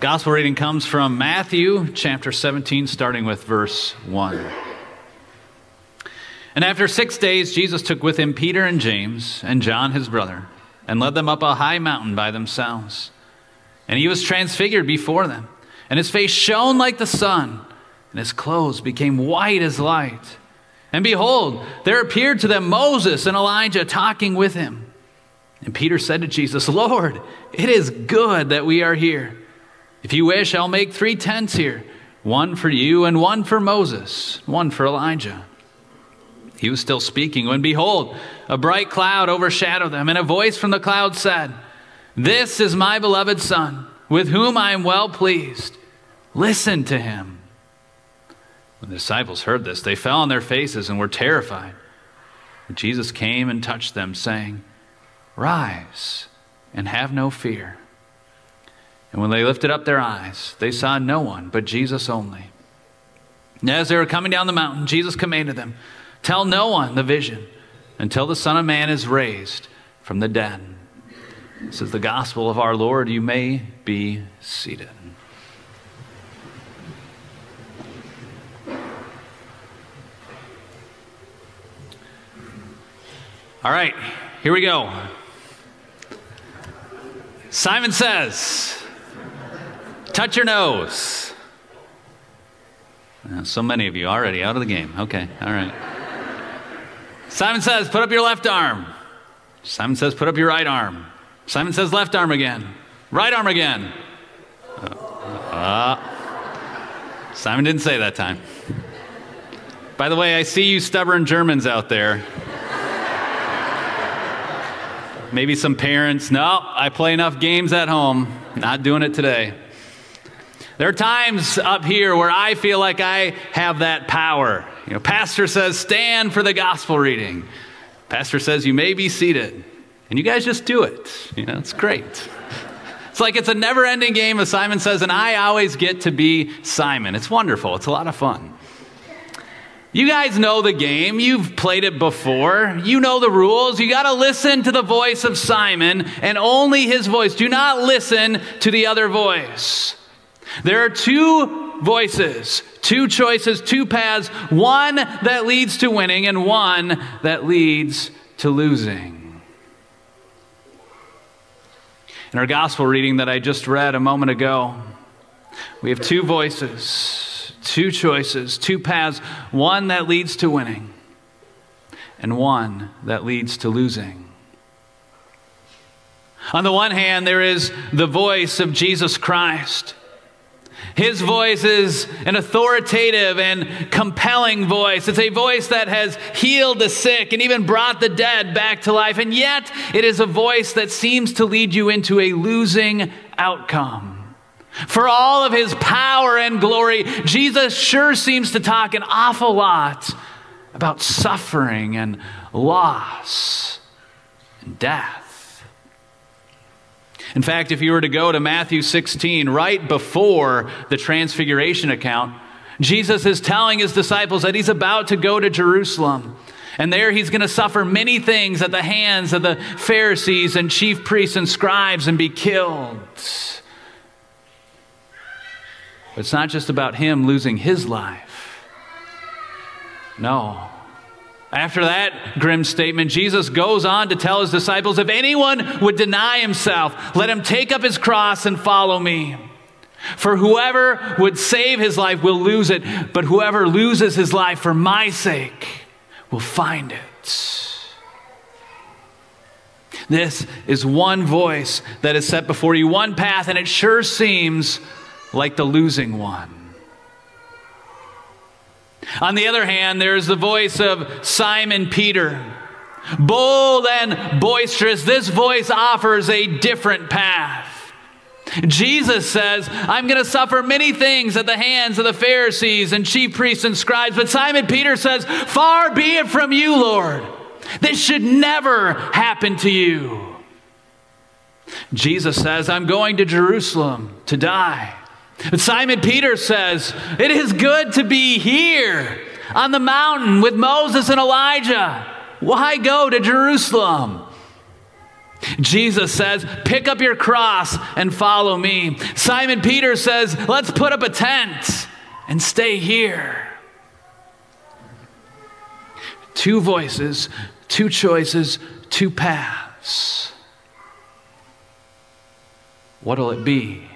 Gospel reading comes from Matthew chapter 17, starting with verse 1. And after six days, Jesus took with him Peter and James and John his brother, and led them up a high mountain by themselves. And he was transfigured before them, and his face shone like the sun, and his clothes became white as light. And behold, there appeared to them Moses and Elijah talking with him. And Peter said to Jesus, Lord, it is good that we are here. If you wish, I'll make three tents here one for you, and one for Moses, one for Elijah. He was still speaking when, behold, a bright cloud overshadowed them, and a voice from the cloud said, This is my beloved Son, with whom I am well pleased. Listen to him. When the disciples heard this, they fell on their faces and were terrified. Jesus came and touched them, saying, Rise and have no fear. And when they lifted up their eyes, they saw no one but Jesus only. And as they were coming down the mountain, Jesus commanded them, Tell no one the vision until the Son of Man is raised from the dead. This is the gospel of our Lord. You may be seated. All right, here we go. Simon says, Touch your nose. so many of you already out of the game. Okay, all right. Simon says, Put up your left arm. Simon says, Put up your right arm. Simon says, Left arm again. Right arm again. Uh, uh, Simon didn't say that time. By the way, I see you stubborn Germans out there. Maybe some parents, no, I play enough games at home. Not doing it today. There are times up here where I feel like I have that power. You know, pastor says, stand for the gospel reading. Pastor says, you may be seated. And you guys just do it. You know, it's great. It's like it's a never ending game, as Simon says, and I always get to be Simon. It's wonderful, it's a lot of fun. You guys know the game. You've played it before. You know the rules. You got to listen to the voice of Simon and only his voice. Do not listen to the other voice. There are two voices, two choices, two paths one that leads to winning and one that leads to losing. In our gospel reading that I just read a moment ago, we have two voices, two choices, two paths one that leads to winning and one that leads to losing. On the one hand, there is the voice of Jesus Christ his voice is an authoritative and compelling voice. It's a voice that has healed the sick and even brought the dead back to life. And yet, it is a voice that seems to lead you into a losing outcome. For all of his power and glory, Jesus sure seems to talk an awful lot about suffering and loss and death. In fact, if you were to go to Matthew 16, right before the transfiguration account, Jesus is telling his disciples that he's about to go to Jerusalem. And there he's going to suffer many things at the hands of the Pharisees and chief priests and scribes and be killed. But it's not just about him losing his life. No. After that grim statement, Jesus goes on to tell his disciples if anyone would deny himself, let him take up his cross and follow me. For whoever would save his life will lose it, but whoever loses his life for my sake will find it. This is one voice that is set before you, one path, and it sure seems like the losing one. On the other hand, there's the voice of Simon Peter. Bold and boisterous, this voice offers a different path. Jesus says, I'm going to suffer many things at the hands of the Pharisees and chief priests and scribes. But Simon Peter says, Far be it from you, Lord. This should never happen to you. Jesus says, I'm going to Jerusalem to die. Simon Peter says, It is good to be here on the mountain with Moses and Elijah. Why go to Jerusalem? Jesus says, Pick up your cross and follow me. Simon Peter says, Let's put up a tent and stay here. Two voices, two choices, two paths. What'll it be?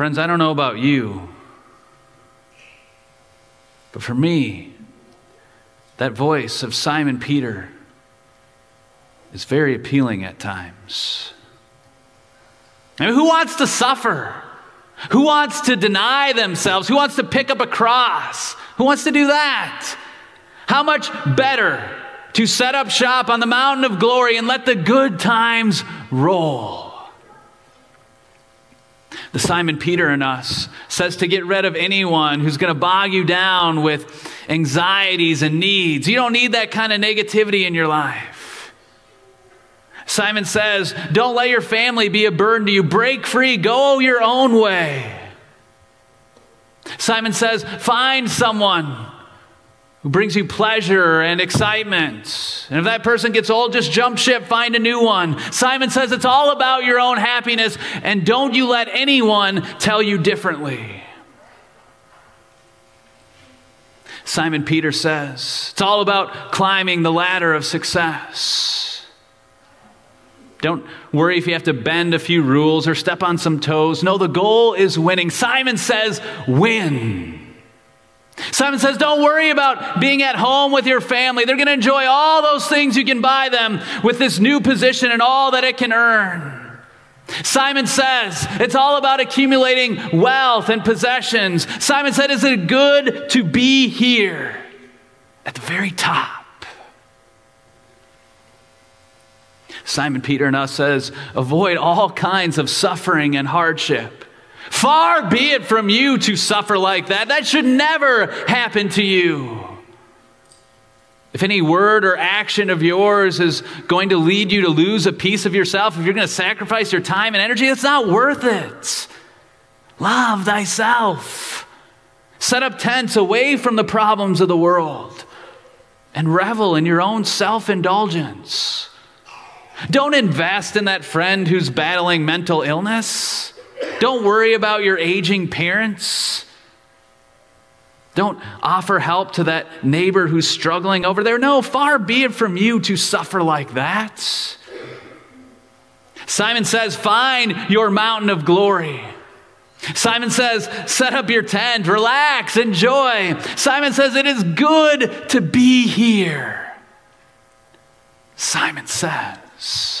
Friends, I don't know about you, but for me, that voice of Simon Peter is very appealing at times. I mean, who wants to suffer? Who wants to deny themselves? Who wants to pick up a cross? Who wants to do that? How much better to set up shop on the mountain of glory and let the good times roll. The Simon Peter in us says to get rid of anyone who's going to bog you down with anxieties and needs. You don't need that kind of negativity in your life. Simon says, Don't let your family be a burden to you. Break free, go your own way. Simon says, Find someone who brings you pleasure and excitement. And if that person gets old, just jump ship, find a new one. Simon says it's all about your own happiness, and don't you let anyone tell you differently. Simon Peter says it's all about climbing the ladder of success. Don't worry if you have to bend a few rules or step on some toes. No, the goal is winning. Simon says, win. Simon says, Don't worry about being at home with your family. They're going to enjoy all those things you can buy them with this new position and all that it can earn. Simon says, It's all about accumulating wealth and possessions. Simon said, Is it good to be here at the very top? Simon Peter and us says, Avoid all kinds of suffering and hardship. Far be it from you to suffer like that. That should never happen to you. If any word or action of yours is going to lead you to lose a piece of yourself, if you're going to sacrifice your time and energy, it's not worth it. Love thyself. Set up tents away from the problems of the world and revel in your own self indulgence. Don't invest in that friend who's battling mental illness. Don't worry about your aging parents. Don't offer help to that neighbor who's struggling over there. No, far be it from you to suffer like that. Simon says, Find your mountain of glory. Simon says, Set up your tent, relax, enjoy. Simon says, It is good to be here. Simon says,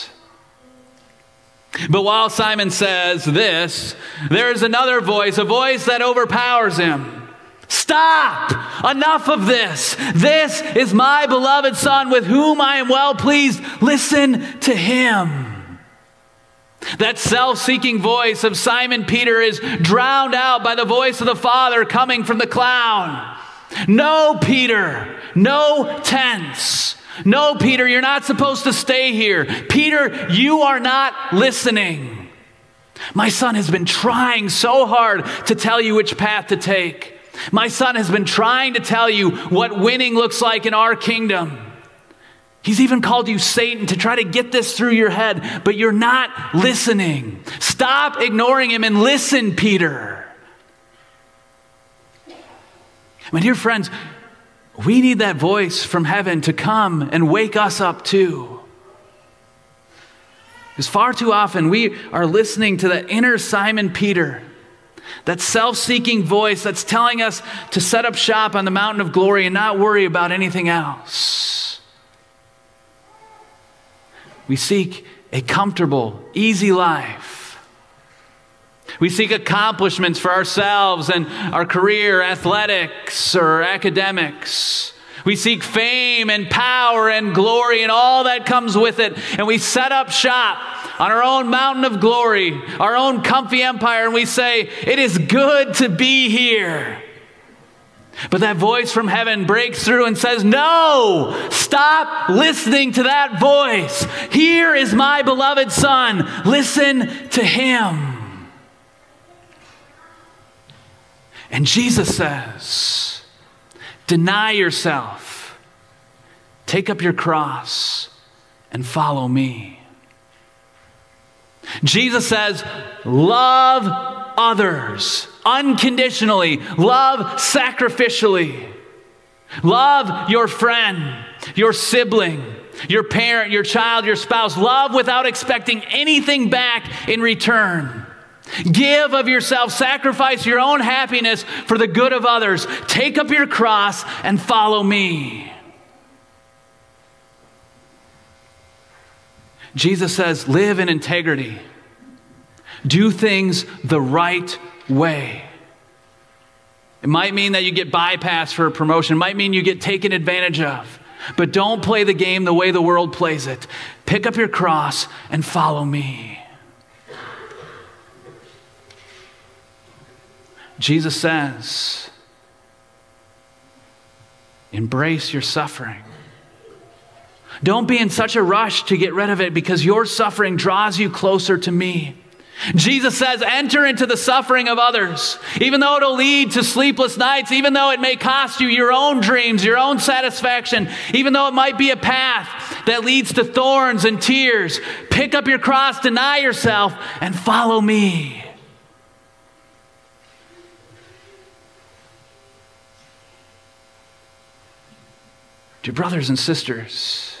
but while Simon says this, there is another voice, a voice that overpowers him. Stop! Enough of this. This is my beloved Son with whom I am well pleased. Listen to him. That self seeking voice of Simon Peter is drowned out by the voice of the Father coming from the cloud. No, Peter, no tents. No, Peter, you're not supposed to stay here. Peter, you are not listening. My son has been trying so hard to tell you which path to take. My son has been trying to tell you what winning looks like in our kingdom. He's even called you Satan to try to get this through your head, but you're not listening. Stop ignoring him and listen, Peter. My dear friends, we need that voice from heaven to come and wake us up too. Because far too often we are listening to the inner Simon Peter, that self seeking voice that's telling us to set up shop on the mountain of glory and not worry about anything else. We seek a comfortable, easy life we seek accomplishments for ourselves and our career, athletics, or academics. We seek fame and power and glory and all that comes with it. And we set up shop on our own mountain of glory, our own comfy empire, and we say, It is good to be here. But that voice from heaven breaks through and says, No, stop listening to that voice. Here is my beloved Son. Listen to him. And Jesus says, deny yourself, take up your cross, and follow me. Jesus says, Love others unconditionally, love sacrificially, love your friend, your sibling, your parent, your child, your spouse. Love without expecting anything back in return. Give of yourself, sacrifice your own happiness for the good of others. Take up your cross and follow me. Jesus says, live in integrity, do things the right way. It might mean that you get bypassed for a promotion, it might mean you get taken advantage of. But don't play the game the way the world plays it. Pick up your cross and follow me. Jesus says, embrace your suffering. Don't be in such a rush to get rid of it because your suffering draws you closer to me. Jesus says, enter into the suffering of others, even though it'll lead to sleepless nights, even though it may cost you your own dreams, your own satisfaction, even though it might be a path that leads to thorns and tears. Pick up your cross, deny yourself, and follow me. Dear brothers and sisters,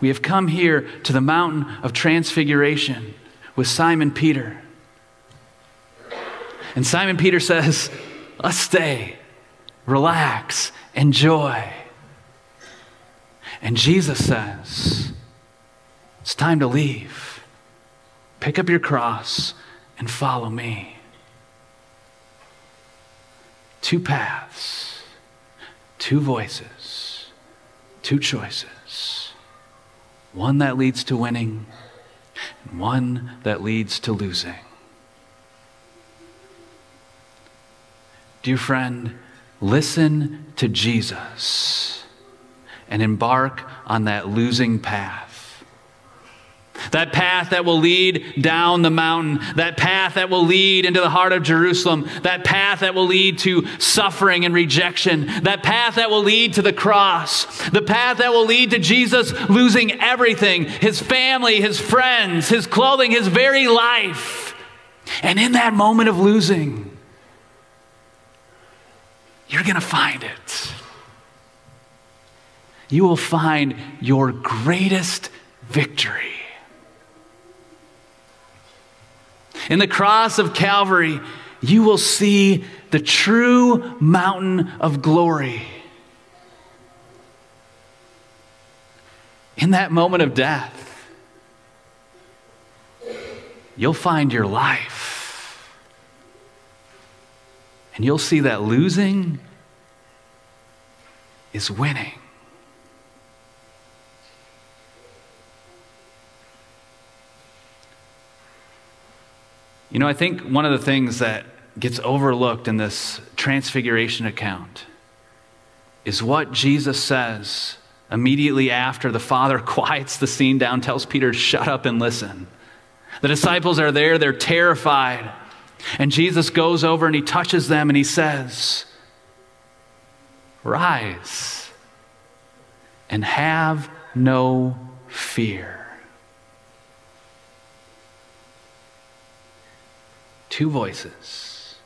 we have come here to the mountain of transfiguration with Simon Peter. And Simon Peter says, Let's stay, relax, enjoy. And Jesus says, It's time to leave. Pick up your cross and follow me. Two paths, two voices, two choices. One that leads to winning and one that leads to losing. Dear friend, listen to Jesus and embark on that losing path. That path that will lead down the mountain. That path that will lead into the heart of Jerusalem. That path that will lead to suffering and rejection. That path that will lead to the cross. The path that will lead to Jesus losing everything his family, his friends, his clothing, his very life. And in that moment of losing, you're going to find it. You will find your greatest victory. In the cross of Calvary, you will see the true mountain of glory. In that moment of death, you'll find your life. And you'll see that losing is winning. You know, I think one of the things that gets overlooked in this transfiguration account is what Jesus says immediately after the Father quiets the scene down, tells Peter shut up and listen. The disciples are there, they're terrified. And Jesus goes over and he touches them and he says, Rise and have no fear. Two voices,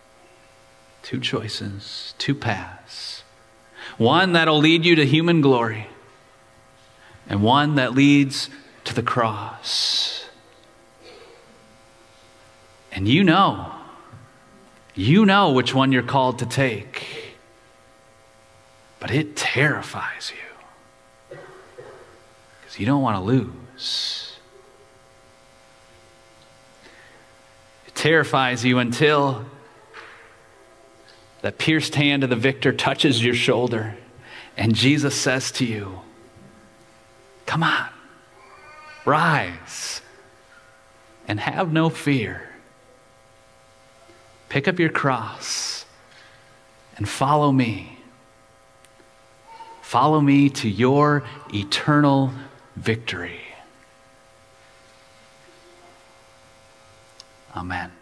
two choices, two paths. One that'll lead you to human glory, and one that leads to the cross. And you know, you know which one you're called to take, but it terrifies you because you don't want to lose. Terrifies you until that pierced hand of the victor touches your shoulder and Jesus says to you, Come on, rise and have no fear. Pick up your cross and follow me. Follow me to your eternal victory. Amen.